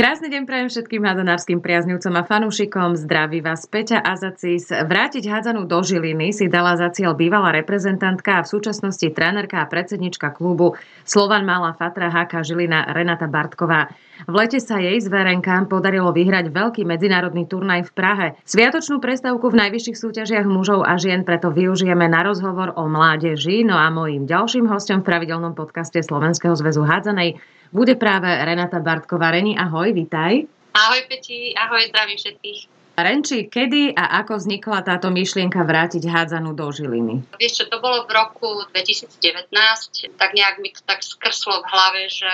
Krásny deň prajem všetkým hádzanárským priaznivcom a fanúšikom. Zdraví vás Peťa Azacis. Vrátiť hádzanú do Žiliny si dala za cieľ bývalá reprezentantka a v súčasnosti trénerka a predsednička klubu Slovan Mala Fatra HK Žilina Renata Bartková. V lete sa jej zverenkám podarilo vyhrať veľký medzinárodný turnaj v Prahe. Sviatočnú prestávku v najvyšších súťažiach mužov a žien preto využijeme na rozhovor o mládeži. No a mojím ďalším hostom v pravidelnom podcaste Slovenského zväzu hádzanej bude práve Renata Bartková. Reni, ahoj, vitaj. Ahoj Peti, ahoj, zdravím všetkých. Renči, kedy a ako vznikla táto myšlienka vrátiť hádzanú do Žiliny? Vieš čo, to bolo v roku 2019, tak nejak mi to tak skrslo v hlave, že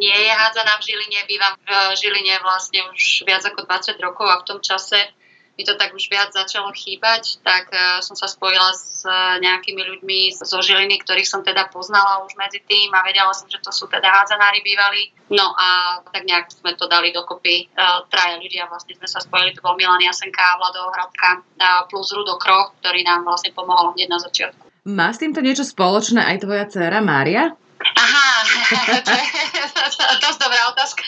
nie je hádzaná v Žiline, bývam v Žiline vlastne už viac ako 20 rokov a v tom čase mi to tak už viac začalo chýbať, tak uh, som sa spojila s uh, nejakými ľuďmi zo Žiliny, ktorých som teda poznala už medzi tým a vedela som, že to sú teda hádzanári bývali. No a tak nejak sme to dali dokopy. Uh, traja ľudia vlastne sme sa spojili, to bol Milan Jasenka, Vlado Hradka plus Rudo Kroch, ktorý nám vlastne pomohol hneď na začiatku. Má s týmto niečo spoločné aj tvoja dcera Mária? Aha, to je dosť dobrá otázka.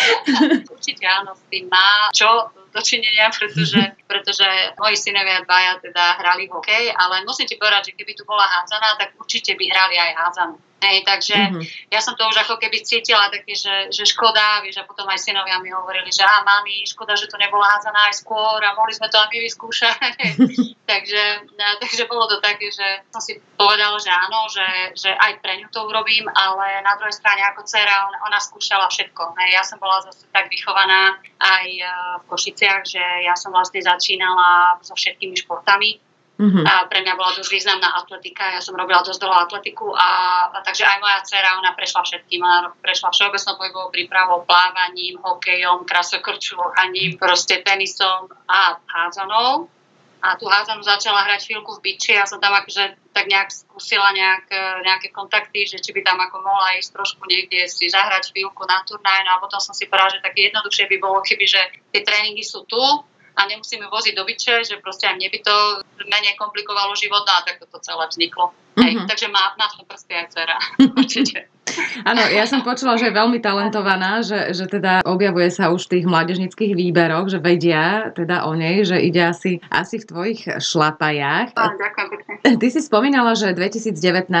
Určite áno, s tým má. Čo dočinenia, pretože, pretože moji synovia dvaja teda hrali hokej, ale musím ti povedať, že keby tu bola hádzaná, tak určite by hrali aj hádzanú. Hej, takže mm-hmm. ja som to už ako keby cítila také, že, že škoda, vieš, a potom aj synovia mi hovorili, že á, mami, škoda, že to nebola hádzaná aj skôr a mohli sme to aj my vyskúšať. takže, no, takže bolo to také, že som si povedala, že áno, že, že aj pre ňu to urobím, ale na druhej strane ako dcera, ona, ona skúšala všetko. Hej, ja som bola zase tak vychovaná aj eh, v Košiciach, že ja som vlastne začínala so všetkými športami, Uh-huh. A pre mňa bola dosť významná atletika, ja som robila dosť dlho atletiku a, a takže aj moja dcera, ona prešla všetkým, ona prešla všeobecnou pohybovou prípravou, plávaním, hokejom, krasokorčulochaním, proste tenisom a hádzanou. A tú hádzanú začala hrať chvíľku v biči, ja som tam akože tak nejak skúsila nejak, nejaké kontakty, že či by tam ako mohla ísť trošku niekde si zahrať chvíľku na turnaj, no a potom som si povedala, že také jednoduchšie by bolo, keby, že tie tréningy sú tu, a nemusíme voziť do byče, že proste aj mne by to menej komplikovalo život no a tak toto celé vzniklo. Mm-hmm. Hej, mhm. takže má, má v tom prsty aj dcera, určite. Áno, ja som počula, že je veľmi talentovaná, že, že teda objavuje sa už v tých mládežnických výberoch, že vedia teda o nej, že ide asi, asi v tvojich šlapajách. Á, ďakujem pekne. Ty si spomínala, že v 2019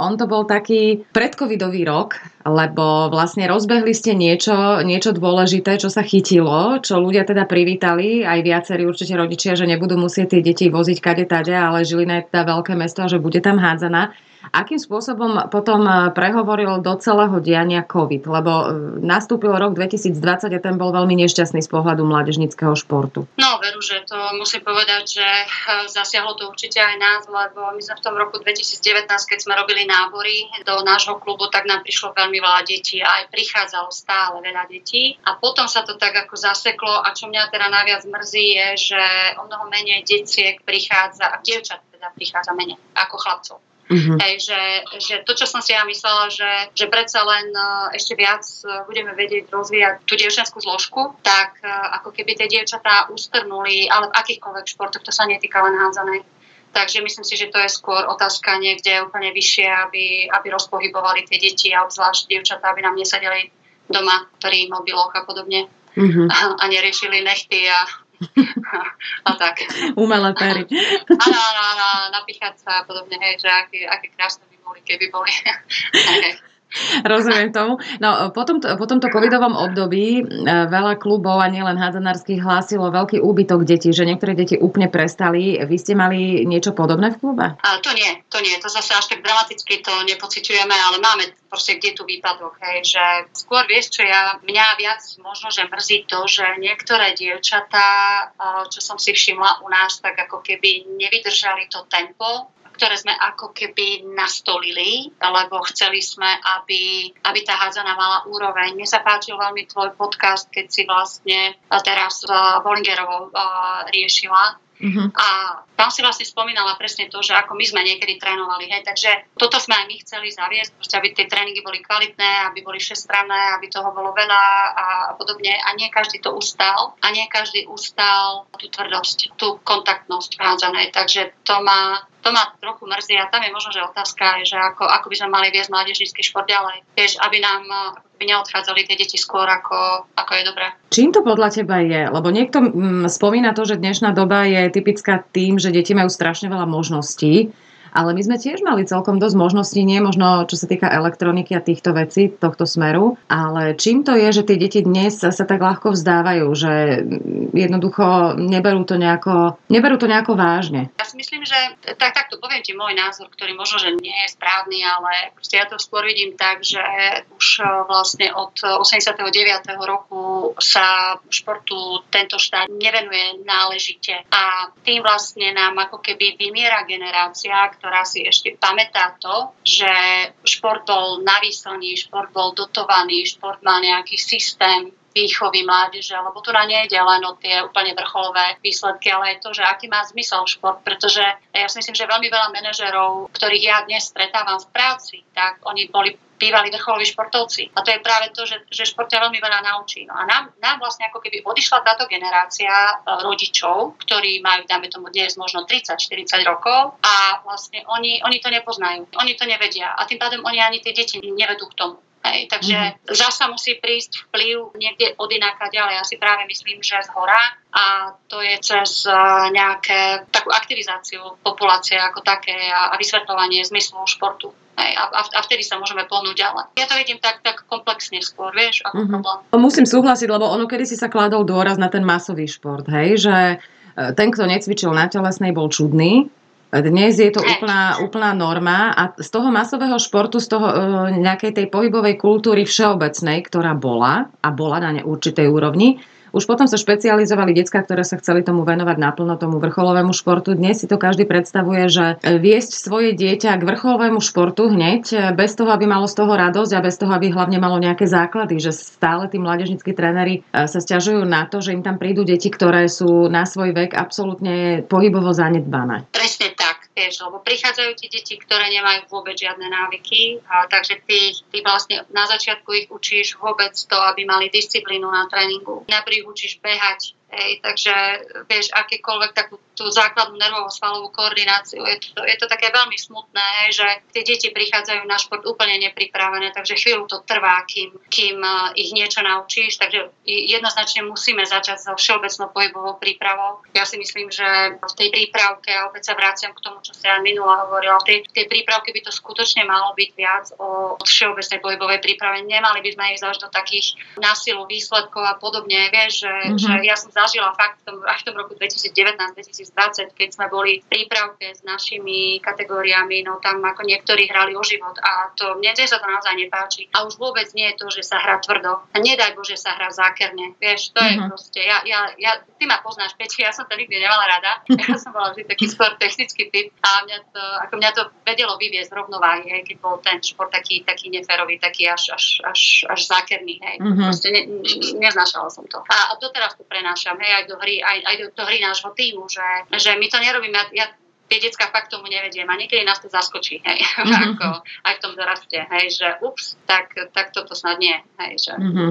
on to bol taký predcovidový rok, lebo vlastne rozbehli ste niečo, niečo dôležité, čo sa chytilo, čo ľudia teda privítali, aj viacerí určite rodičia, že nebudú musieť tie deti voziť kade tade, ale Žilina je teda veľké mesto a že bude tam hádzaná. Akým spôsobom potom e, prehovoril do celého diania COVID? Lebo e, nastúpil rok 2020 a ten bol veľmi nešťastný z pohľadu mládežnického športu. No, veru, že to musím povedať, že e, zasiahlo to určite aj nás, lebo my sme v tom roku 2019, keď sme robili nábory do nášho klubu, tak nám prišlo veľmi veľa detí a aj prichádzalo stále veľa detí. A potom sa to tak ako zaseklo a čo mňa teda najviac mrzí je, že o mnoho menej detiek prichádza, a dievčat teda prichádza menej ako chlapcov. Mm-hmm. Hej, že, že to, čo som si ja myslela, že, že predsa len uh, ešte viac uh, budeme vedieť rozvíjať tú dievčenskú zložku, tak uh, ako keby tie dievčatá ustrnuli, ale v akýchkoľvek športoch, to sa netýka len hádzanej. Takže myslím si, že to je skôr otázka niekde úplne vyššie, aby, aby rozpohybovali tie deti a obzvlášť dievčatá, aby nám nesadili doma pri mobiloch a podobne mm-hmm. a, a neriešili nechty a a tak. Umelé pery. Áno, áno, áno, napíchať sa a podobne, hej, že aké, aké krásne by boli, keby boli. Rozumiem tomu. No, po, tomto, po tomto covidovom období e, veľa klubov a nielen hádzanárskych hlásilo veľký úbytok detí, že niektoré deti úplne prestali. Vy ste mali niečo podobné v klube? A to nie, to nie. To zase až tak dramaticky to nepociťujeme, ale máme proste kde tu výpadok, hej, že skôr vieš, čo ja, mňa viac možno, že mrzí to, že niektoré dievčatá, čo som si všimla u nás, tak ako keby nevydržali to tempo, ktoré sme ako keby nastolili, lebo chceli sme, aby, aby tá hádzaná mala úroveň. Mne sa páčil veľmi tvoj podcast, keď si vlastne teraz s Bollingerovou riešila Uh-huh. A tam si vlastne spomínala presne to, že ako my sme niekedy trénovali. Hej. Takže toto sme aj my chceli zaviesť, proste, aby tie tréningy boli kvalitné, aby boli všestranné, aby toho bolo veľa a podobne. A nie každý to ustal. A nie každý ustal tú tvrdosť, tú kontaktnosť hádzanej. Takže to má to ma trochu mrzí a tam je možno, že otázka, že ako, ako by sme mali viesť mládežnícky šport ďalej. Vieš, aby nám neodchádzali tie deti skôr, ako, ako je dobré. Čím to podľa teba je? Lebo niekto mm, spomína to, že dnešná doba je typická tým, že deti majú strašne veľa možností ale my sme tiež mali celkom dosť možností, nie možno čo sa týka elektroniky a týchto vecí, tohto smeru, ale čím to je, že tie deti dnes sa tak ľahko vzdávajú, že jednoducho neberú to nejako, neberú to nejako vážne? Ja si myslím, že tak, takto poviem ti môj názor, ktorý možno, že nie je správny, ale ja to skôr vidím tak, že už e, vlastne od 89. roku sa športu tento štát nevenuje náležite a tým vlastne nám ako keby vymiera generácia, ktorá si ešte pamätá to, že šport bol navýselný, šport bol dotovaný, šport mal nejaký systém, výchovy mládeže, lebo tu na nejde len o tie úplne vrcholové výsledky, ale aj to, že aký má zmysel šport, pretože ja si myslím, že veľmi veľa manažerov, ktorých ja dnes stretávam v práci, tak oni boli bývalí vrcholoví športovci. A to je práve to, že, že šport ťa veľmi veľa naučí. No a nám, nám vlastne ako keby odišla táto generácia e, rodičov, ktorí majú, dáme tomu dnes možno 30-40 rokov a vlastne oni, oni to nepoznajú. Oni to nevedia a tým pádom oni ani tie deti nevedú k tomu. Hej, takže mm-hmm. zasa musí prísť vplyv niekde od ináka ďalej. Ja si práve myslím, že z hora a to je cez nejaké takú aktivizáciu populácie ako také a, a vysvetľovanie zmyslu športu. Hej, a, a vtedy sa môžeme pohnúť ďalej. Ja to vidím tak, tak komplexne skôr, vieš, ako mm-hmm. problém. Musím súhlasiť, lebo ono kedy si sa kladol dôraz na ten masový šport, hej, že e, ten, kto necvičil na telesnej, bol čudný, dnes je to úplná, úplná norma a z toho masového športu, z toho e, nejakej tej pohybovej kultúry všeobecnej, ktorá bola a bola na určitej úrovni, už potom sa špecializovali detská, ktoré sa chceli tomu venovať naplno tomu vrcholovému športu. Dnes si to každý predstavuje, že viesť svoje dieťa k vrcholovému športu hneď, bez toho, aby malo z toho radosť a bez toho, aby hlavne malo nejaké základy, že stále tí mládežníckí tréneri e, sa stiažujú na to, že im tam prídu deti, ktoré sú na svoj vek absolútne pohybovo zanedbané. Presne tak vieš, lebo prichádzajú ti deti, ktoré nemajú vôbec žiadne návyky, a takže ty, ty vlastne na začiatku ich učíš vôbec to, aby mali disciplínu na tréningu. Najprv ich učíš behať, Hej, takže vieš, akékoľvek takú tú základnú nervovo-svalovú koordináciu. Je to, je to také veľmi smutné, že tie deti prichádzajú na šport úplne nepripravené, takže chvíľu to trvá, kým, kým uh, ich niečo naučíš, takže jednoznačne musíme začať so všeobecnou pohybovou prípravou. Ja si myslím, že v tej prípravke, a opäť sa vraciam k tomu, čo sa ja minula hovorila, v tej, v tej prípravke by to skutočne malo byť viac o všeobecnej pohybovej príprave. Nemali by sme ísť až do takých násilu výsledkov a podobne. Vieš, že, mm-hmm. že ja som zažila fakt v tom, až v tom roku 2019-2020, keď sme boli v prípravke s našimi kategóriami, no tam ako niektorí hrali o život a to mne sa to naozaj nepáči. A už vôbec nie je to, že sa hrá tvrdo. A nedaj Bože sa hrá zákerne. Vieš, to mm-hmm. je mhm. proste, ja, ja, ja, ty ma poznáš, Peči, ja som to nikdy nemala rada. Ja som bola vždy taký skôr technický typ a mňa to, ako mňa to vedelo vyviezť z rovnováhy, hej, keď bol ten šport taký, taký neférový, taký až, až, až, až zákerný. Hej. Mm-hmm. Proste ne, neznášala som to. A, a to teraz tu prenášam hej, aj do hry, aj, aj do, do hry nášho týmu, že, že my to nerobíme, ja, ja tie detská fakt tomu nevediem a niekedy nás to zaskočí, hej, mm-hmm. ako aj v tom doraste, hej, že ups, tak, tak toto snad nie, hej, že mm-hmm.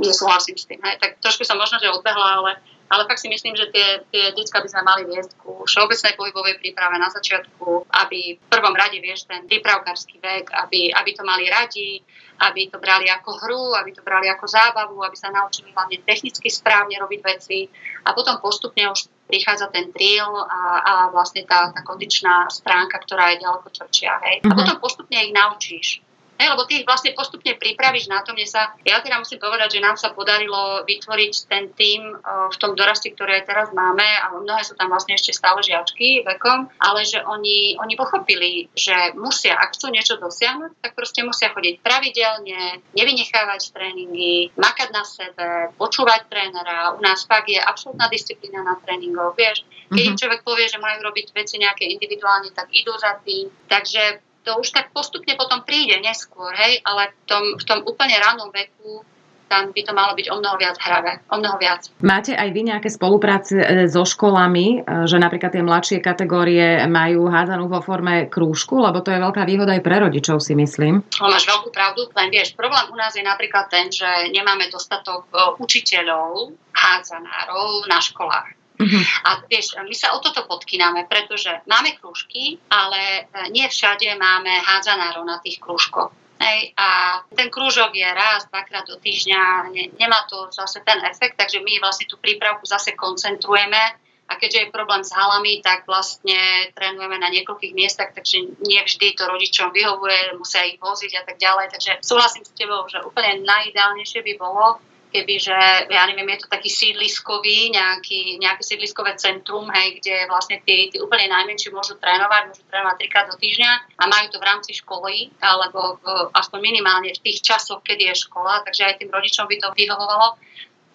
nesúhlasím s tým, hej, tak trošku som možno, že odbehla, ale ale fakt si myslím, že tie, tie detská by sme mali viesť ku všeobecnej pohybovej príprave na začiatku, aby v prvom rade, vieš, ten prípravkársky vek, aby, aby to mali radi, aby to brali ako hru, aby to brali ako zábavu, aby sa naučili hlavne technicky správne robiť veci a potom postupne už prichádza ten drill a, a vlastne tá, tá kondičná stránka, ktorá je ďaleko tvrdšia. Hej. Mm-hmm. A potom postupne ich naučíš. Hej, lebo ty ich vlastne postupne pripravíš na to. Mne sa, ja teda musím povedať, že nám sa podarilo vytvoriť ten tým v tom dorasti, ktoré teraz máme a mnohé sú tam vlastne ešte stále žiačky vekom, ale že oni, oni pochopili, že musia, ak chcú niečo dosiahnuť, tak proste musia chodiť pravidelne, nevynechávať tréningy, makať na sebe, počúvať trénera. U nás fakt je absolútna disciplína na tréningoch. Vieš, keď mm-hmm. človek povie, že majú robiť veci nejaké individuálne, tak idú za tým. Takže to už tak postupne potom príde neskôr, hej, ale v tom, v tom úplne ranom veku tam by to malo byť o mnoho viac hravé, o mnoho viac. Máte aj vy nejaké spolupráce e, so školami, e, že napríklad tie mladšie kategórie majú hádzanú vo forme krúžku, lebo to je veľká výhoda aj pre rodičov, si myslím. No, máš veľkú pravdu, len vieš, problém u nás je napríklad ten, že nemáme dostatok e, učiteľov, hádzanárov na školách. Uh-huh. A vieš, my sa o toto podkynáme, pretože máme krúžky, ale e, nie všade máme hádzanárov na tých krúžkoch. Hej, a ten krúžok je raz, dvakrát do týždňa, ne, nemá to zase ten efekt, takže my vlastne tú prípravku zase koncentrujeme a keďže je problém s halami, tak vlastne trénujeme na niekoľkých miestach, takže nie vždy to rodičom vyhovuje, musia ich voziť a tak ďalej. Takže súhlasím s tebou, že úplne najideálnejšie by bolo, keby, že ja neviem, je to taký sídliskový, nejaký, nejaké sídliskové centrum, hej, kde vlastne tí, tí úplne najmenší môžu trénovať, môžu trénovať trikrát do týždňa a majú to v rámci školy, alebo v, aspoň minimálne v tých časoch, kedy je škola, takže aj tým rodičom by to vyhovovalo.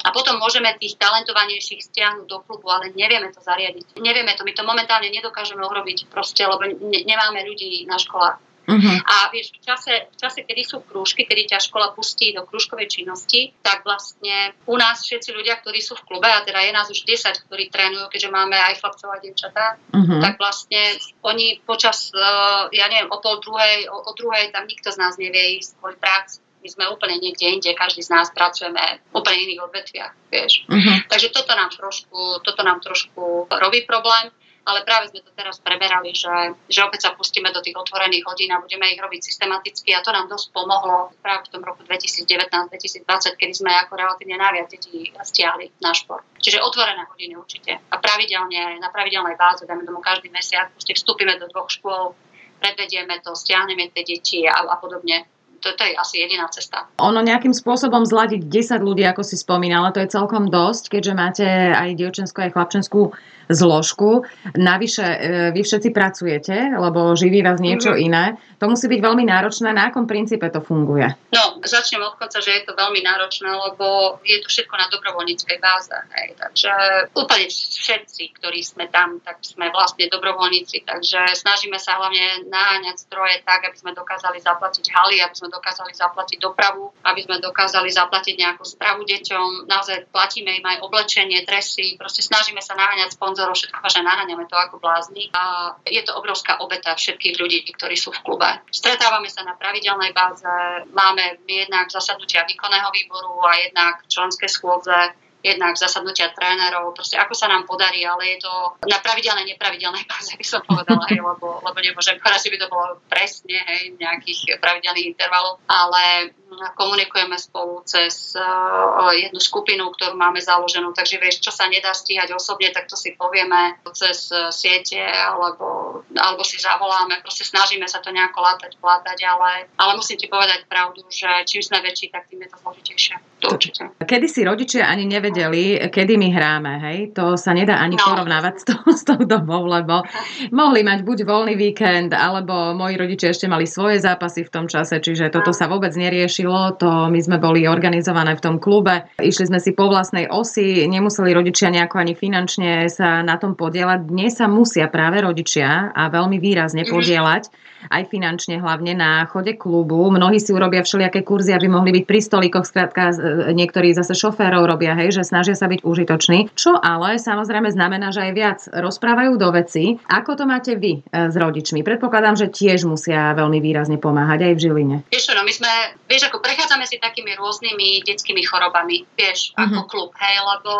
A potom môžeme tých talentovanejších stiahnuť do klubu, ale nevieme to zariadiť. Nevieme to, my to momentálne nedokážeme urobiť proste, lebo ne, nemáme ľudí na školách. Uh-huh. A vieš, v čase, v čase, kedy sú krúžky, kedy ťa škola pustí do krúžkovej činnosti, tak vlastne u nás všetci ľudia, ktorí sú v klube, a teda je nás už 10, ktorí trénujú, keďže máme aj chlapcov a dievčatá, uh-huh. tak vlastne oni počas, uh, ja neviem, o pol druhej, o, o druhej tam nikto z nás nevie ísť kvôli práci. My sme úplne niekde inde, každý z nás pracujeme v úplne iných odvetviach, vieš. Uh-huh. Takže toto nám trošku, toto nám trošku robí problém ale práve sme to teraz preberali, že, že opäť sa pustíme do tých otvorených hodín a budeme ich robiť systematicky a to nám dosť pomohlo práve v tom roku 2019-2020, kedy sme ako relatívne najviac detí stiahli na šport. Čiže otvorené hodiny určite a pravidelne, na pravidelnej báze, dáme tomu každý mesiac, vstúpime do dvoch škôl, predvedieme to, stiahneme tie deti a, a podobne to, to je asi jediná cesta. Ono nejakým spôsobom zladiť 10 ľudí, ako si spomínala, to je celkom dosť, keďže máte aj dievčenskú, aj chlapčenskú zložku. Navyše, e, vy všetci pracujete, lebo živí vás niečo mm-hmm. iné. To musí byť veľmi náročné. Na akom princípe to funguje? No, začnem od konca, že je to veľmi náročné, lebo je to všetko na dobrovoľníckej báze. Hej. Takže úplne všetci, ktorí sme tam, tak sme vlastne dobrovoľníci. Takže snažíme sa hlavne naháňať stroje tak, aby sme dokázali zaplatiť haly, aby sme dokázali zaplatiť dopravu, aby sme dokázali zaplatiť nejakú spravu deťom. Naozaj platíme im aj oblečenie, dresy. Proste snažíme sa naháňať sponzor sponzorov, všetko že naháňame to ako blázni. A je to obrovská obeta všetkých ľudí, ktorí sú v klube. Stretávame sa na pravidelnej báze, máme jednak zasadnutia výkonného výboru a jednak členské schôdze jednak zasadnutia trénerov, proste ako sa nám podarí, ale je to na pravidelnej, nepravidelnej báze, by som povedala, hej, lebo, lebo nemôžem, že by to bolo presne, hej, nejakých pravidelných intervalov, ale komunikujeme spolu cez uh, jednu skupinu, ktorú máme založenú, takže vieš, čo sa nedá stíhať osobne, tak to si povieme cez uh, siete alebo, alebo si zavoláme, proste snažíme sa to nejako látať, plátať, ale, ale musím ti povedať pravdu, že čím sme väčší, tak tým je to zložitejšie. To určite. Kedy si rodičia ani nevedeli, kedy my hráme, hej? To sa nedá ani no. porovnávať s, to, s tou dobou, lebo mohli mať buď voľný víkend, alebo moji rodičia ešte mali svoje zápasy v tom čase, čiže toto sa vôbec nerieši riešilo, to my sme boli organizované v tom klube, išli sme si po vlastnej osi, nemuseli rodičia nejako ani finančne sa na tom podielať. Dnes sa musia práve rodičia a veľmi výrazne mhm. podielať aj finančne hlavne na chode klubu. Mnohí si urobia všelijaké kurzy, aby mohli byť pri stolíkoch, skrátka niektorí zase šoférov robia, hej, že snažia sa byť užitoční. Čo ale samozrejme znamená, že aj viac rozprávajú do veci. Ako to máte vy e, s rodičmi? Predpokladám, že tiež musia veľmi výrazne pomáhať aj v Žiline. Vieš no my sme, vieš, ako prechádzame si takými rôznymi detskými chorobami, vieš, ako uh-huh. klub, hej, lebo,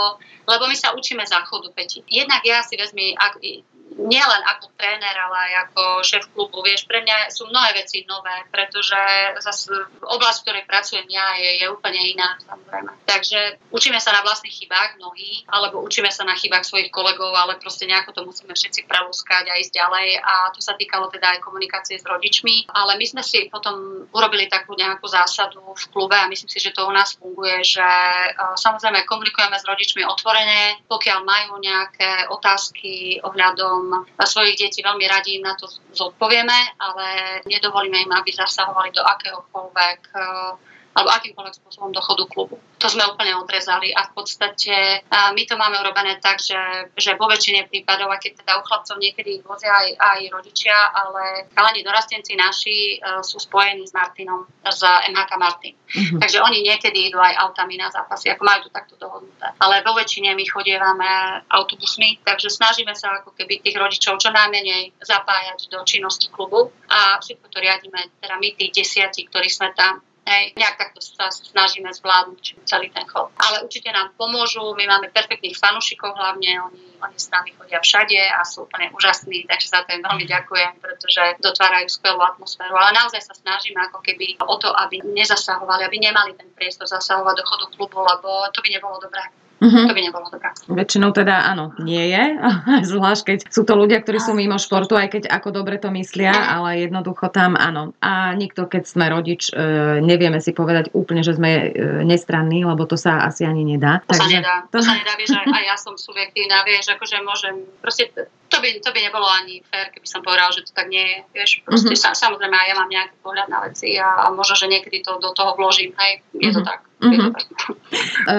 lebo my sa učíme záchodu peti. Jednak ja si vezmi, ak, nielen ako tréner, ale aj ako šéf klubu. Vieš, pre mňa sú mnohé veci nové, pretože zase oblasť, v ktorej pracujem ja, je, je úplne iná, samozrejme. Takže učíme sa na vlastných chybách mnohí, alebo učíme sa na chybách svojich kolegov, ale proste nejako to musíme všetci prelúskať a ísť ďalej. A to sa týkalo teda aj komunikácie s rodičmi. Ale my sme si potom urobili takú nejakú zásadu v klube a myslím si, že to u nás funguje, že uh, samozrejme komunikujeme s rodičmi otvorene, pokiaľ majú nejaké otázky ohľadom a svojich detí veľmi radi im na to zodpovieme, ale nedovolíme im, aby zasahovali do akéhokoľvek uh, alebo akýmkoľvek spôsobom do chodu klubu. To sme úplne odrezali a v podstate my to máme urobené tak, že, že vo väčšine prípadov, a keď teda u chlapcov niekedy vozia aj, aj rodičia, ale chalani dorastenci naši uh, sú spojení s Martinom, z MHK Martin. Mm-hmm. Takže oni niekedy idú aj autami na zápasy, ako majú to takto dohodnuté. Ale vo väčšine my chodievame autobusmi, takže snažíme sa ako keby tých rodičov čo najmenej zapájať do činnosti klubu a všetko to riadíme, teda my tí desiatí, ktorí sme tam Hej, nejak takto sa snažíme zvládnuť celý ten chod. Ale určite nám pomôžu, my máme perfektných fanúšikov hlavne, oni, oni s nami chodia všade a sú úplne úžasní, takže za to im veľmi ďakujem, pretože dotvárajú skvelú atmosféru. Ale naozaj sa snažíme ako keby o to, aby nezasahovali, aby nemali ten priestor zasahovať do chodu klubu, lebo to by nebolo dobré. Mm-hmm. To by nebolo dobré. Väčšinou teda áno, nie je, zvlášť keď sú to ľudia, ktorí sú mimo športu, aj keď ako dobre to myslia, ale jednoducho tam áno. A nikto, keď sme rodič, e, nevieme si povedať úplne, že sme e, nestranní, lebo to sa asi ani nedá. To Takže... sa nedá, to sa nedá, vieš, aj ja som subjektívna, vieš, akože môžem, proste to by, to by nebolo ani fér, keby som povedal, že to tak nie je. Vieš, proste mm-hmm. sa, samozrejme aj ja mám nejaký pohľad na veci a, a možno, že niekedy to do toho vložím. Hej, je mm-hmm. to tak. Uh-huh.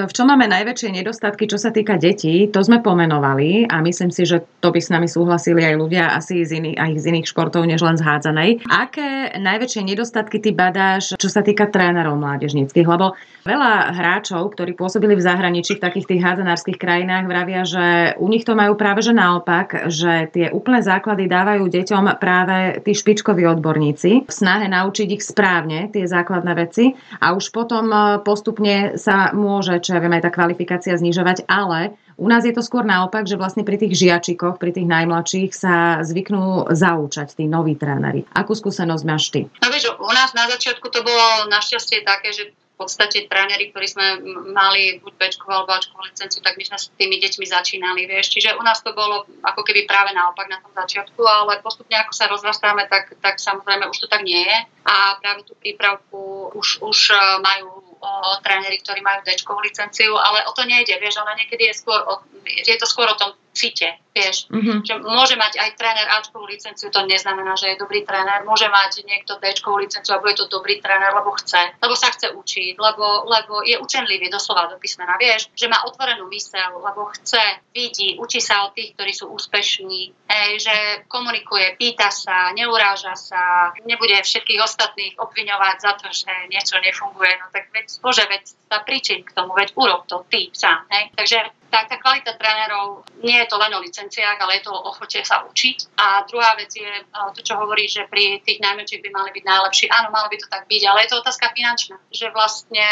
V čom máme najväčšie nedostatky, čo sa týka detí, to sme pomenovali a myslím si, že to by s nami súhlasili aj ľudia asi z iných, aj z iných športov, než len z hádzanej. Aké najväčšie nedostatky ty badáš, čo sa týka trénerov mládežníckých? Lebo veľa hráčov, ktorí pôsobili v zahraničí v takých tých hádzanárskych krajinách, vravia, že u nich to majú práve že naopak, že tie úplné základy dávajú deťom práve tí špičkoví odborníci v snahe naučiť ich správne tie základné veci a už potom postup postupne sa môže, čo ja viem, aj tá kvalifikácia znižovať, ale u nás je to skôr naopak, že vlastne pri tých žiačikoch, pri tých najmladších sa zvyknú zaučať tí noví tréneri. Akú skúsenosť máš ty? No vieš, u nás na začiatku to bolo našťastie také, že podstate tréneri, ktorí sme mali buď Bčku alebo Ačku licenciu, tak my sme s tými deťmi začínali, vieš. Čiže u nás to bolo ako keby práve naopak na tom začiatku, ale postupne ako sa rozrastáme, tak, tak samozrejme už to tak nie je. A práve tú prípravku už, už majú o tréneri, ktorí majú d licenciu, ale o to nejde, vieš, ono niekedy je skôr o, je to skôr o tom cite, vieš, mm-hmm. že môže mať aj tréner Ačkovú licenciu, to neznamená, že je dobrý tréner, môže mať niekto d licenciu a bude to dobrý tréner, lebo chce, lebo sa chce učiť, lebo, lebo je učenlivý doslova do písmena, vieš, že má otvorenú mysel, lebo chce, vidí, učí sa od tých, ktorí sú úspešní, hej, že komunikuje, pýta sa, neuráža sa, nebude všetkých ostatných obviňovať za to, že niečo nefunguje, no tak veď, bože, veď sa príčin k tomu, veď urob to ty sám, hej. Takže tá, tá kvalita trénerov nie je to len o licenciách, ale je to o ochote sa učiť. A druhá vec je to, čo hovorí, že pri tých najmenších by mali byť najlepší. Áno, malo by to tak byť, ale je to otázka finančná. Že vlastne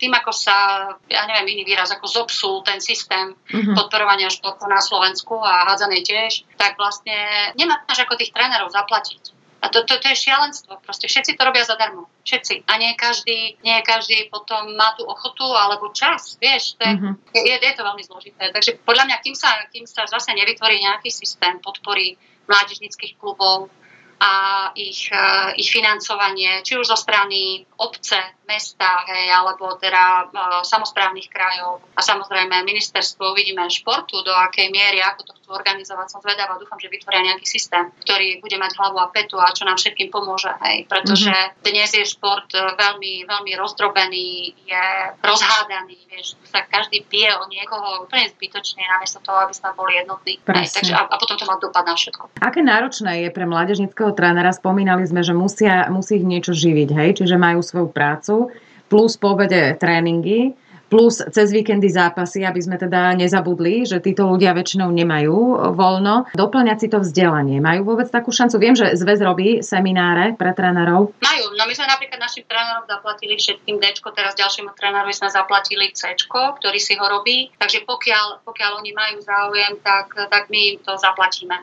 tým, ako sa, ja neviem iný výraz, ako zopsul ten systém mm-hmm. podporovania športu na Slovensku a hádzanej tiež, tak vlastne nemáš ako tých trénerov zaplatiť. A to, to, to je šialenstvo. Proste všetci to robia zadarmo. Všetci. A nie každý, nie každý potom má tú ochotu alebo čas. Vieš, to je, mm-hmm. je, je to veľmi zložité. Takže podľa mňa, kým sa, kým sa zase nevytvorí nejaký systém podpory mládežnických klubov, a ich, uh, ich financovanie, či už zo strany obce, mesta, hej, alebo teda uh, samozprávnych krajov a samozrejme ministerstvo, uvidíme športu, do akej miery, ako to chcú organizovať. Som zvedavá, dúfam, že vytvoria nejaký systém, ktorý bude mať hlavu a petu a čo nám všetkým pomôže, hej, pretože mm-hmm. dnes je šport e, veľmi, veľmi rozdrobený, je rozhádaný, vieš, sa každý pije o niekoho úplne zbytočne, namiesto toho, aby sme boli jednotní. Hej, takže, a, a potom to má dopad na všetko. Aké náročné je pre mládežnického trénera, spomínali sme, že musia, musí ich niečo živiť, hej? čiže majú svoju prácu, plus po obede tréningy, plus cez víkendy zápasy, aby sme teda nezabudli, že títo ľudia väčšinou nemajú voľno. Doplňať si to vzdelanie. Majú vôbec takú šancu? Viem, že zväz robí semináre pre trénerov. Majú. No my sme napríklad našim trénerom zaplatili všetkým D, teraz ďalšiemu trénerovi sme zaplatili C, ktorý si ho robí. Takže pokiaľ, pokiaľ oni majú záujem, tak, tak my im to zaplatíme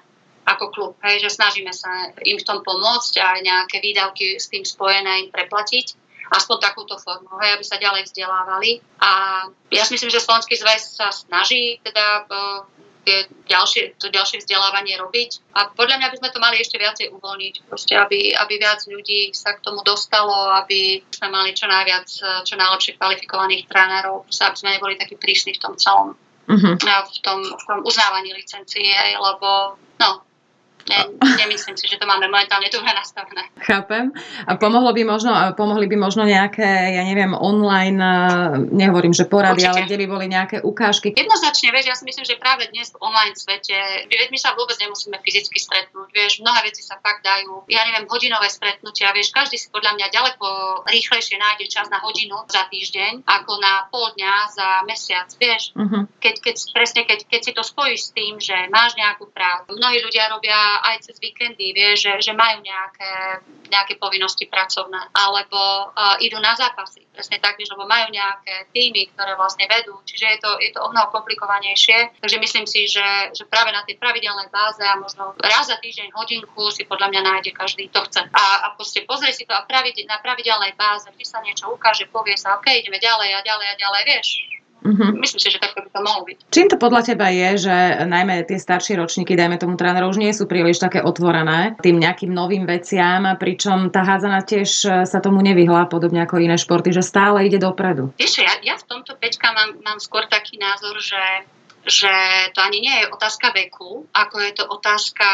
ako klub, hej, že snažíme sa im v tom pomôcť a nejaké výdavky s tým spojené im preplatiť aspoň takúto formu, hej, aby sa ďalej vzdelávali. A ja si myslím, že Slovenský zväz sa snaží teda uh, tie ďalšie, to ďalšie vzdelávanie robiť. A podľa mňa by sme to mali ešte viacej uvoľniť, proste, aby, aby viac ľudí sa k tomu dostalo, aby sme mali čo najviac, čo najlepšie kvalifikovaných trénerov, aby sme neboli takí prísni v tom celom, uh-huh. v, tom, v tom uznávaní licencie, lebo no, ne, nemyslím si, že to máme momentálne dobre nastavené. Chápem. A pomohlo by možno, pomohli by možno nejaké, ja neviem, online, nehovorím, že porady, Určite. ale kde by boli nejaké ukážky. Jednoznačne, vieš, ja si myslím, že práve dnes v online svete, vieš, my sa vôbec nemusíme fyzicky stretnúť, vieš, mnohé veci sa fakt dajú, ja neviem, hodinové stretnutia, vieš, každý si podľa mňa ďaleko rýchlejšie nájde čas na hodinu za týždeň, ako na pol dňa za mesiac, vieš. Uh-huh. Keď, keď, presne, keď, keď si to spojíš s tým, že máš nejakú prácu, mnohí ľudia robia aj cez víkendy, vie, že, že majú nejaké, nejaké povinnosti pracovné, alebo uh, idú na zápasy, presne tak, lebo majú nejaké týmy, ktoré vlastne vedú, čiže je to, je to o mnoho komplikovanejšie, takže myslím si, že, že práve na tej pravidelnej báze a možno raz za týždeň hodinku si podľa mňa nájde každý, to chce. A, a proste pozrie si to a pravidel, na pravidelnej báze, vždy sa niečo ukáže, povie sa, OK, ideme ďalej a ďalej a ďalej, vieš, Uh-huh. Myslím si, že takto by to mohlo byť. Čím to podľa teba je, že najmä tie staršie ročníky, dajme tomu trénerov, už nie sú príliš také otvorené tým nejakým novým veciam, pričom tá hádzana tiež sa tomu nevyhla, podobne ako iné športy, že stále ide dopredu. Vieš, ja, ja v tomto Peťka mám, mám skôr taký názor, že že to ani nie je otázka veku, ako je to otázka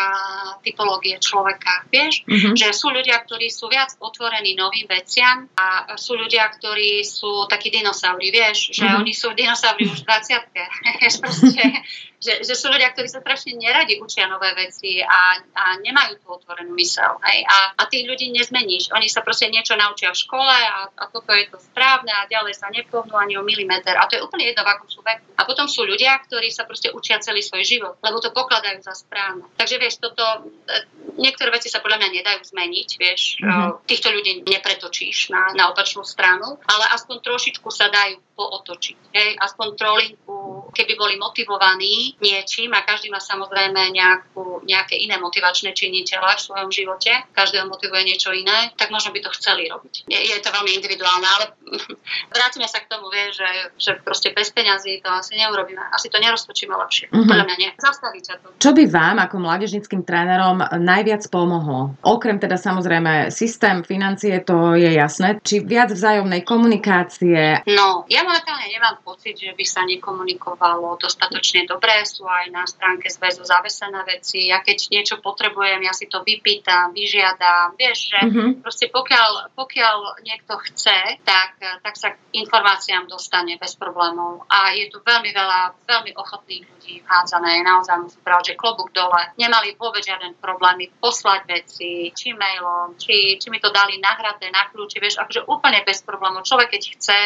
typológie človeka. Vieš, mm-hmm. že sú ľudia, ktorí sú viac otvorení novým veciam a sú ľudia, ktorí sú takí dinosauri, vieš, že mm-hmm. oni sú dinosauri už v 20 že, že sú ľudia, ktorí sa strašne neradi učia nové veci a, a nemajú tú otvorenú mysel. Hej? A, a tých ľudí nezmeníš. Oni sa proste niečo naučia v škole a, a toto je to správne a ďalej sa nepohnú ani o milimeter. A to je úplne jedno, v akom sú veku. A potom sú ľudia, ktorí sa proste učia celý svoj život, lebo to pokladajú za správne. Takže vieš, toto, e, niektoré veci sa podľa mňa nedajú zmeniť, vieš, mm-hmm. týchto ľudí nepretočíš na, na opačnú stranu, ale aspoň trošičku sa dajú pootočiť. Hej? Aspoň trolinku, keby boli motivovaní niečím a každý má samozrejme nejakú, nejaké iné motivačné činiteľa v svojom živote, každého motivuje niečo iné, tak možno by to chceli robiť. Je, je to veľmi individuálne, ale vrátime sa k tomu, vie, že, že proste bez peňazí to asi neurobíme. Asi to neroztočíme lepšie. Mm-hmm. Podľa mňa nie. Zastaviť sa to. Čo by vám ako mládežnickým trénerom najviac pomohlo? Okrem teda samozrejme systém, financie, to je jasné. Či viac vzájomnej komunikácie? No, ja momentálne nemám pocit, že by sa nekomunikovalo dostatočne dobre. Sú aj na stránke zväzu zavesené veci. Ja keď niečo potrebujem, ja si to vypýtam, vyžiadam. Vieš, že mm-hmm. proste pokiaľ, pokiaľ niekto chce, tak, tak sa k informáciám dostane bez problémov. A je tu veľmi veľa, veľmi ochotných ľudí vhádzané. Naozaj musím povedať, že klobúk dole. Nemali vôbec žiaden problém poslať veci, či mailom, či, či mi to dali nahraté na kľúči, vieš, akože úplne bez problémov. Človek, keď chce,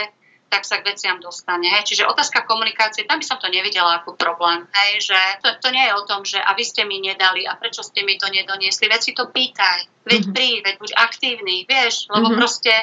tak sa k veciam dostane. Hej. Čiže otázka komunikácie, tam by som to nevidela ako problém. Hej, že to, to nie je o tom, že a vy ste mi nedali a prečo ste mi to nedoniesli. Veď si to pýtaj. Veď mm-hmm. príď, veď buď aktívny, vieš, lebo mm-hmm. proste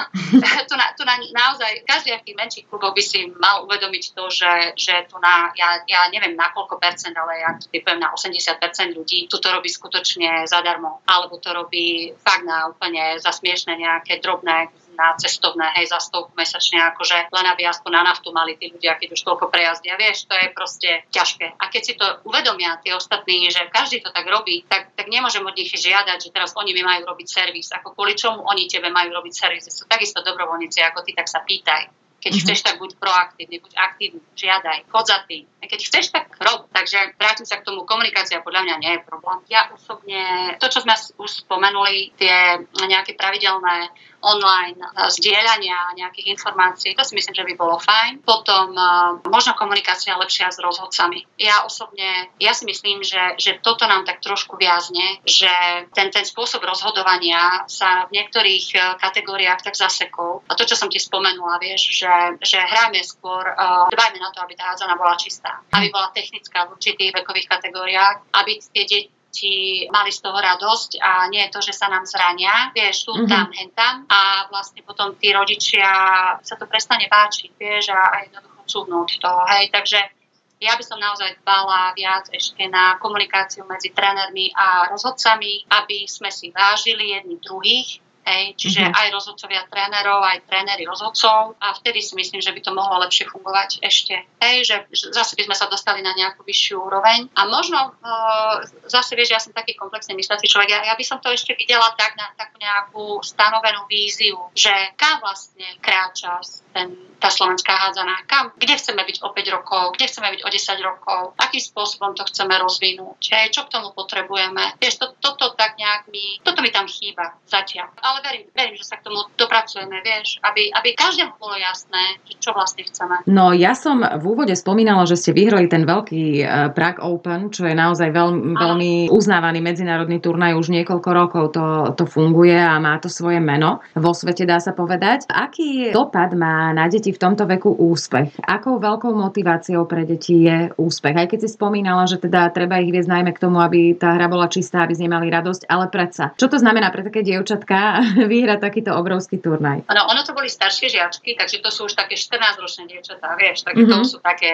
tu, na, tu na, naozaj každý v tých menších kluboch by si mal uvedomiť to, že, že tu na, ja, ja neviem na koľko percent, ale ja typujem na 80 percent ľudí, tu to robí skutočne zadarmo. Alebo to robí fakt na úplne za smiešne nejaké drobné na cestovné, hej, za stovku mesačne, akože len aby aspoň na naftu mali tí ľudia, keď už toľko prejazdia, vieš, to je proste ťažké. A keď si to uvedomia tí ostatní, že každý to tak robí, tak, tak nemôžem od nich žiadať, že teraz oni mi majú robiť servis. Ako kvôli čomu oni tebe majú robiť servis? Sú takisto dobrovoľníci ako ty, tak sa pýtaj. Keď mm-hmm. chceš, tak buď proaktívny, buď aktívny, žiadaj, chod za tým. A keď chceš, tak rob. Takže vrátim sa k tomu, komunikácia podľa mňa nie je problém. Ja osobne, to, čo sme už spomenuli, tie nejaké pravidelné online eh, zdieľania nejakých informácií, to si myslím, že by bolo fajn. Potom uh, možno komunikácia lepšia s rozhodcami. Ja osobne, ja si myslím, že, že toto nám tak trošku viazne, že ten, ten spôsob rozhodovania sa v niektorých uh, kategóriách tak zasekol. A to, čo som ti spomenula, vieš, že, že hráme skôr, dbajme na to, aby tá hádzana bola čistá, aby bola technická v určitých vekových kategóriách, aby tie deti deti mali z toho radosť a nie je to, že sa nám zrania, vieš, tu, mm-hmm. tam, hen tam a vlastne potom tí rodičia sa to prestane páčiť, vieš, a, a jednoducho cúvnúť to, hej, takže ja by som naozaj dbala viac ešte na komunikáciu medzi trénermi a rozhodcami, aby sme si vážili jedni druhých, Hej, čiže mm-hmm. aj rozhodcovia trénerov, aj tréneri rozhodcov a vtedy si myslím, že by to mohlo lepšie fungovať ešte. Hej, že zase by sme sa dostali na nejakú vyššiu úroveň. A možno uh, zase vieš, ja som taký komplexný myslecí človek, ja, ja by som to ešte videla tak na takú nejakú stanovenú víziu, že kam vlastne kráča ten, tá slovenská hádzaná, kam, kde chceme byť o 5 rokov, kde chceme byť o 10 rokov, akým spôsobom to chceme rozvinúť, hej, čo k tomu potrebujeme. Vieš, to, toto tak nejak mi, toto mi tam chýba zatiaľ. Ale verím, verím, že sa k tomu dopracujeme, vieš, aby, aby každému bolo jasné, čo vlastne chceme. No ja som v úvode spomínala, že ste vyhrali ten veľký uh, Prague Open, čo je naozaj veľ, veľmi uznávaný medzinárodný turnaj, už niekoľko rokov to, to funguje a má to svoje meno vo svete, dá sa povedať. Aký dopad má na deti v tomto veku úspech? Akou veľkou motiváciou pre deti je úspech? Aj keď si spomínala, že teda treba ich viesť najmä k tomu, aby tá hra bola čistá, aby z nej mali radosť, ale predsa. Čo to znamená pre také dievčatka vyhrať takýto obrovský turnaj? Ano, ono to boli staršie žiačky, takže to sú už také 14-ročné dievčatá, vieš, takže mm-hmm. to mhm. sú také,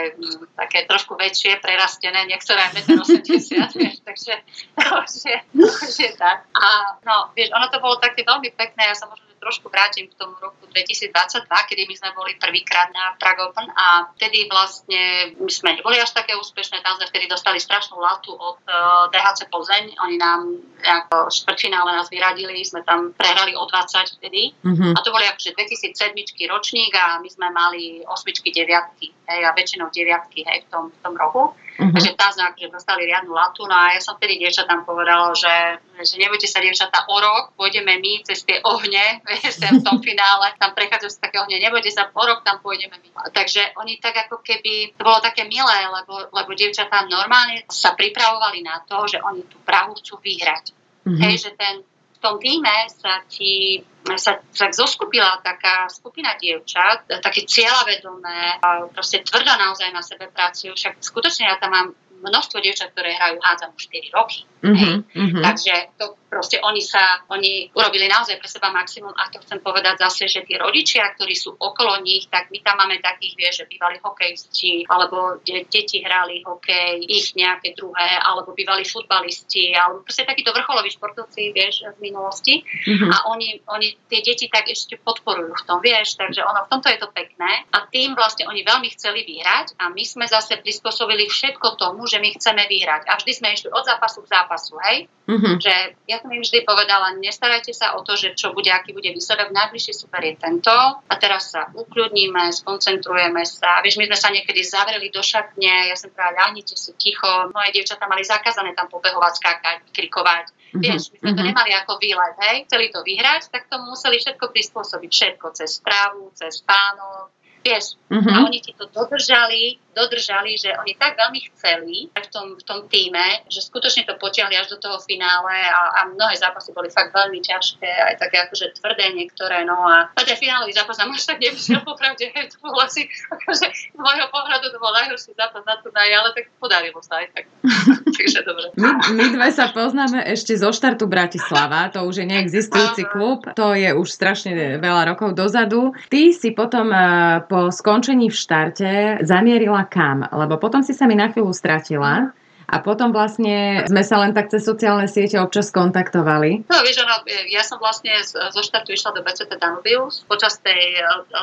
také trošku väčšie, prerastené, niektoré 1,80 m, vieš, takže to už je, to už je tak. A no, vieš, ono to bolo také veľmi pekné, ja sa možno trošku vrátim k tomu roku 2022, kedy my sme boli prvýkrát na Prague Open a vtedy vlastne my sme neboli až také úspešné, tam sme vtedy dostali strašnú latu od uh, e, DHC Plzeň, oni nám ako štvrtfinále nás vyradili, sme tam prehrali o 20 vtedy mm-hmm. a to boli akože 2007 ročník a my sme mali osmičky, deviatky hej, a väčšinou deviatky hej, v tom, v tom roku. Uh-huh. Takže tam sme akože dostali riadnu latu. No a ja som vtedy dievčatám povedala, že, že nebojte sa dievčatá o rok, pôjdeme my cez tie ohne, vieš, v tom finále, tam prechádzajú z také ohne, nebojte sa, o rok tam pôjdeme my. Takže oni tak ako keby, to bolo také milé, lebo, lebo dievčatá normálne sa pripravovali na to, že oni tú Prahu chcú vyhrať. Uh-huh. Hej, že ten, v tom týme sa ti sa tak zoskupila taká skupina dievčat, také cieľavedomé, proste tvrdo naozaj na sebe pracujú. Však skutočne ja tam mám množstvo dievčat, ktoré hrajú hádzanú 4 roky. Mm-hmm, mm-hmm. Takže to proste oni sa, oni urobili naozaj pre seba maximum a to chcem povedať zase, že tí rodičia, ktorí sú okolo nich, tak my tam máme takých, vieš, že bývali hokejisti, alebo de- deti hrali hokej, ich nejaké druhé, alebo bývali futbalisti, alebo proste takíto vrcholoví športovci, vieš, z minulosti. Mm-hmm. A oni, oni tie deti tak ešte podporujú v tom, vieš, takže ono v tomto je to pekné. A tým vlastne oni veľmi chceli vyhrať a my sme zase prispôsobili všetko tomu, že my chceme vyhrať. A vždy sme išli od zápasu k zápasu, hej? Mm-hmm. Že ja som im vždy povedala, nestarajte sa o to, že čo bude, aký bude výsledok. Najbližší super je tento a teraz sa ukľudníme, skoncentrujeme sa. Vieš, my sme sa niekedy zavreli do šatne, ja som povedala, ľahnite si ticho. Moje dievčatá mali zakázané tam pobehovať, skákať, krikovať. Mm-hmm. Vieš, my sme to mm-hmm. nemali ako výlet, hej, chceli to vyhrať, tak tomu museli všetko prispôsobiť, všetko cez správu, cez pánov, vieš. Mm-hmm. A oni ti to dodržali, dodržali, že oni tak veľmi chceli v tom, v tom týme, že skutočne to potiahli až do toho finále a, a mnohé zápasy boli fakt veľmi ťažké, aj také akože tvrdé niektoré, no a, ten finálový zápas nám až tak nevyšiel popravde, to bol asi, akože z môjho pohľadu to bol najhorší zápas na turnaji, ale tak podarilo sa aj tak. Takže dobre. My, my dve sa poznáme ešte zo štartu Bratislava, to už je neexistujúci klub, to je už strašne veľa rokov dozadu. Ty si potom eh, po skončení v štarte zamierila kam, lebo potom si sa mi na chvíľu stratila. A potom vlastne sme sa len tak cez sociálne siete občas kontaktovali. No vieš, ono, ja som vlastne zo štartu išla do BCT Danubius. Počas tej,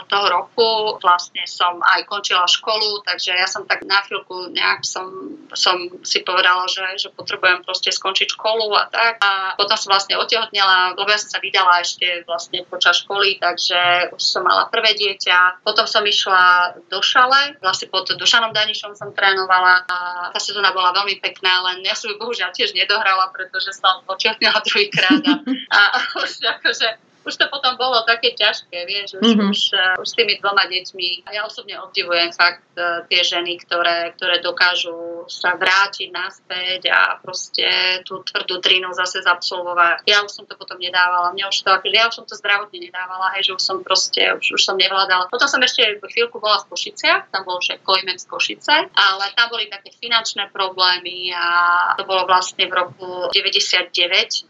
toho roku vlastne som aj končila školu, takže ja som tak na chvíľku nejak som, som si povedala, že, že potrebujem proste skončiť školu a tak. A potom som vlastne otehotnela, lebo ja som sa vydala ešte vlastne počas školy, takže už som mala prvé dieťa. Potom som išla do šale, vlastne pod Dušanom Danišom som trénovala a tá sezóna bola veľmi veľmi pekná, len ja som ju bohužiaľ tiež nedohrala, pretože som očetnila druhýkrát a, a už akože už to potom bolo také ťažké, vieš, už, mm-hmm. už, uh, už s tými dvoma deťmi. Ja osobne obdivujem fakt uh, tie ženy, ktoré, ktoré dokážu sa vrátiť naspäť a proste tú tvrdú drinu zase zabsolvovať. Ja už som to potom nedávala. Mne už to, ja už som to zdravotne nedávala, hej, že už som proste, už, už som nevládala. Potom som ešte chvíľku bola v Košiciach, tam bol že Kojmex Košice, ale tam boli také finančné problémy a to bolo vlastne v roku 99,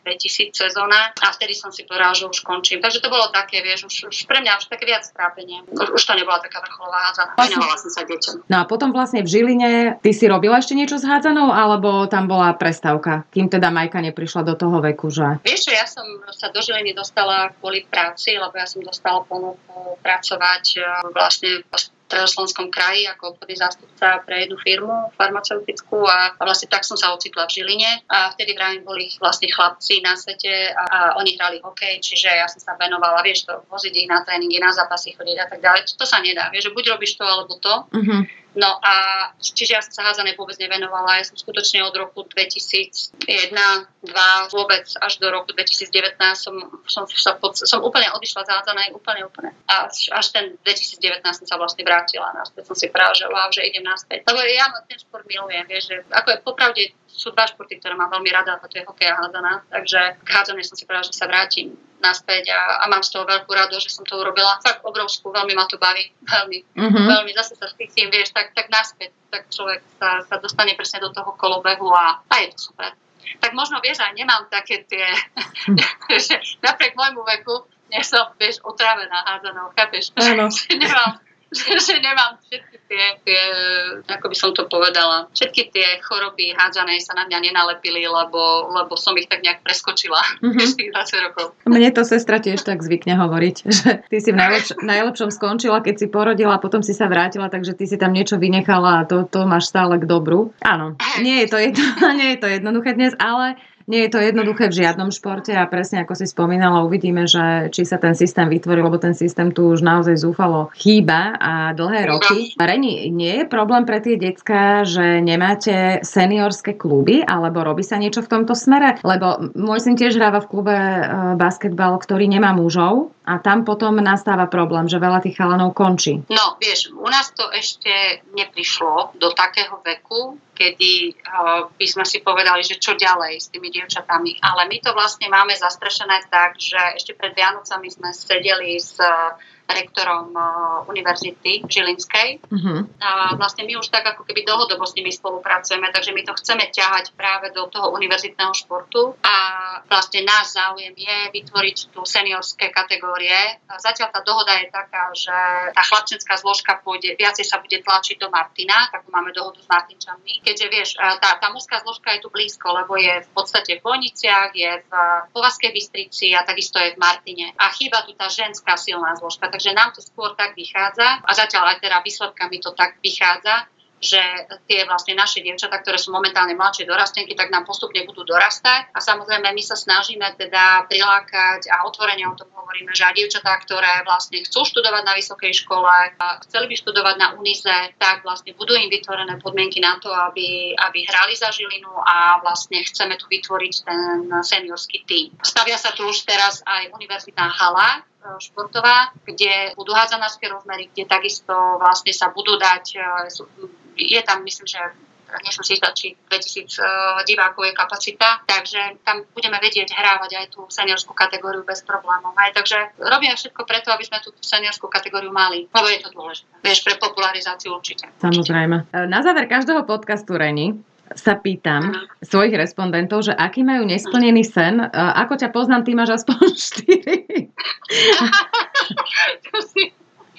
2000 sezóna a vtedy som si povedala, že už končím končím. Takže to bolo také, vieš, už, už pre mňa už také viac trápenie. Už, už to nebola taká vrcholová hádzana. Venovala som sa deťom. No a potom vlastne v Žiline, ty si robila ešte niečo s hádzanou, alebo tam bola prestávka, kým teda Majka neprišla do toho veku, že? Vieš čo, ja som sa do Žiliny dostala kvôli práci, lebo ja som dostala ponuku pracovať e, vlastne Stredoslovenskom kraji ako obchodný zástupca pre jednu firmu farmaceutickú a, vlastne tak som sa ocitla v Žiline a vtedy vrajím boli vlastne chlapci na svete a, a oni hrali hokej, čiže ja som sa venovala, vieš to, voziť ich na tréningy, na zápasy chodiť a tak ďalej. To sa nedá, vieš, že buď robíš to alebo to. Uh-huh. No a čiže ja som sa hádzané vôbec nevenovala. Ja som skutočne od roku 2001, 2 vôbec až do roku 2019 som, som, som, som úplne odišla z hádzanej, úplne, úplne. Až, až ten 2019 som sa vlastne vrátila naspäť. Som si práve, že wow, že idem naspäť. Lebo ja ten šport milujem, vieš, že ako je popravde sú dva športy, ktoré mám veľmi rada, a to je hokej a hádzaná. Takže k hádzanej som si povedala, že sa vrátim naspäť a, a mám z toho veľkú rado, že som to urobila. Fakt obrovskú, veľmi ma to baví. Veľmi, uh-huh. veľmi. Zase sa cítim, vieš, tak, tak naspäť. Tak človek sa, sa dostane presne do toho kolobehu a, a je to super. Tak možno, vieš, aj nemám také tie, že napriek môjmu veku, nie som, vieš, otravená hádzanou, chápeš? Nemám, že nemám všetky tie, tie, ako by som to povedala, všetky tie choroby hádzané sa na mňa nenalepili, lebo, lebo som ich tak nejak preskočila mm-hmm. tých 20 rokov. Mne to sestra tiež tak zvykne hovoriť, že ty si v najlepš- najlepšom skončila, keď si porodila, potom si sa vrátila, takže ty si tam niečo vynechala a to, to máš stále k dobru. Áno, nie je to, jedno, nie je to jednoduché dnes, ale nie je to jednoduché v žiadnom športe a presne ako si spomínala, uvidíme, že či sa ten systém vytvorí, lebo ten systém tu už naozaj zúfalo chýba a dlhé roky. Reni, nie je problém pre tie decka, že nemáte seniorské kluby, alebo robí sa niečo v tomto smere? Lebo môj syn tiež hráva v klube e, basketbal, ktorý nemá mužov a tam potom nastáva problém, že veľa tých chalanov končí. No, vieš, u nás to ešte neprišlo do takého veku, kedy uh, by sme si povedali, že čo ďalej s tými dievčatami. Ale my to vlastne máme zastrešené tak, že ešte pred Vianocami sme sedeli s rektorom uh, univerzity Žilinskej. Uh-huh. A vlastne my už tak ako keby dlhodobo s nimi spolupracujeme, takže my to chceme ťahať práve do toho univerzitného športu a vlastne náš záujem je vytvoriť tu seniorské kategórie. A zatiaľ tá dohoda je taká, že tá chlapčenská zložka pôjde, viacej sa bude tlačiť do Martina, tak máme dohodu s Martinčanmi. Keďže vieš, tá, tá mužská zložka je tu blízko, lebo je v podstate v Bojniciach, je v Povaskej Bystrici a takisto je v Martine. A chýba tu tá ženská silná zložka, Takže nám to skôr tak vychádza a zatiaľ aj teda výsledkami to tak vychádza, že tie vlastne naše dievčatá, ktoré sú momentálne mladšie dorastenky, tak nám postupne budú dorastať. A samozrejme my sa snažíme teda prilákať a otvorene o tom hovoríme, že aj dievčatá, ktoré vlastne chcú študovať na vysokej škole, a chceli by študovať na unize, tak vlastne budú im vytvorené podmienky na to, aby, aby hrali za Žilinu a vlastne chceme tu vytvoriť ten seniorský tým. Stavia sa tu už teraz aj univerzitná hala, športová, kde budú hádzanárske rozmery, kde takisto vlastne sa budú dať, e, je tam myslím, že nie som si istá, či 2000 e, divákov je kapacita, takže tam budeme vedieť hrávať aj tú seniorskú kategóriu bez problémov. Aj, takže robíme všetko preto, aby sme tú seniorskú kategóriu mali, lebo je to dôležité. Vieš, pre popularizáciu určite. Samozrejme. Na záver každého podcastu Reni sa pýtam svojich respondentov, že aký majú nesplnený sen. Ako ťa poznám, ty máš aspoň 4.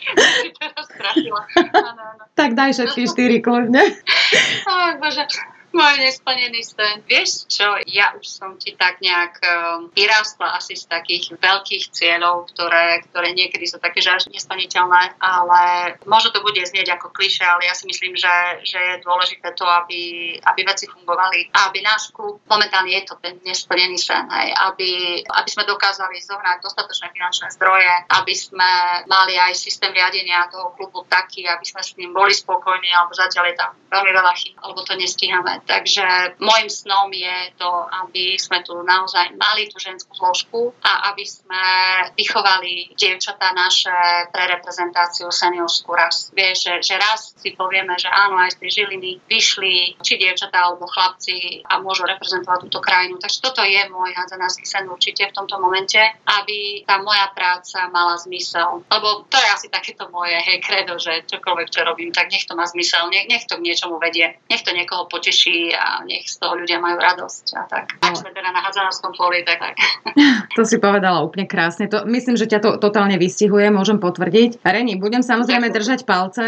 tak daj všetky 4 kľudne. oh, bože môj nesplnený sen. Vieš čo, ja už som ti tak nejak um, vyrástla asi z takých veľkých cieľov, ktoré, ktoré niekedy sú také, že až nesplniteľné, ale možno to bude znieť ako kliše, ale ja si myslím, že, že je dôležité to, aby, aby veci fungovali a aby náš klub, momentálne je to ten nesplnený sen, hej, aby, aby sme dokázali zohnať dostatočné finančné zdroje, aby sme mali aj systém riadenia toho klubu taký, aby sme s ním boli spokojní, alebo zatiaľ je tam veľmi veľa chyb, alebo to nestíhame. Takže môjim snom je to, aby sme tu naozaj mali tú ženskú zložku a aby sme vychovali dievčatá naše pre reprezentáciu seniorskú raz. Vieš, že, že raz si povieme, že áno, aj z tej žiliny vyšli či dievčatá alebo chlapci a môžu reprezentovať túto krajinu. Takže toto je môj hadzanársky sen určite v tomto momente, aby tá moja práca mala zmysel. Lebo to je asi takéto moje hej, kredo, že čokoľvek, čo robím, tak nech to má zmysel, nech, nech to k niečomu vedie, nech to niekoho poteší páči a nech z toho ľudia majú radosť a tak. No. Ak sme teda na hadzanovskom poli, tak tak. To si povedala úplne krásne. To, myslím, že ťa to totálne vystihuje, môžem potvrdiť. Reni, budem samozrejme držať palce.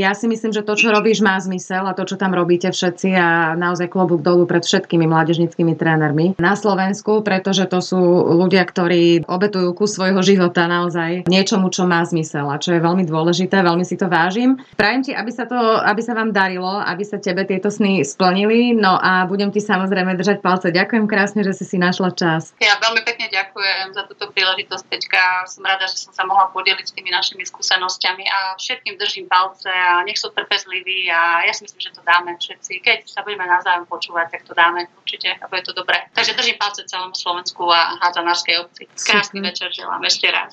Ja si myslím, že to, čo robíš, má zmysel a to, čo tam robíte všetci a naozaj klobúk dolu pred všetkými mládežnickými trénermi na Slovensku, pretože to sú ľudia, ktorí obetujú kus svojho života naozaj niečomu, čo má zmysel a čo je veľmi dôležité, veľmi si to vážim. Prajem ti, aby sa, to, aby sa vám darilo, aby sa tebe tieto sny splnili splnili. No a budem ti samozrejme držať palce. Ďakujem krásne, že si si našla čas. Ja veľmi pekne ďakujem za túto príležitosť, Peťka. Som rada, že som sa mohla podeliť s tými našimi skúsenosťami a všetkým držím palce a nech sú trpezliví a ja si myslím, že to dáme všetci. Keď sa budeme navzájom počúvať, tak to dáme určite a bude to dobré. Takže držím palce celému Slovensku a hádzanárskej obci. Krásny Super. večer želám ešte raz.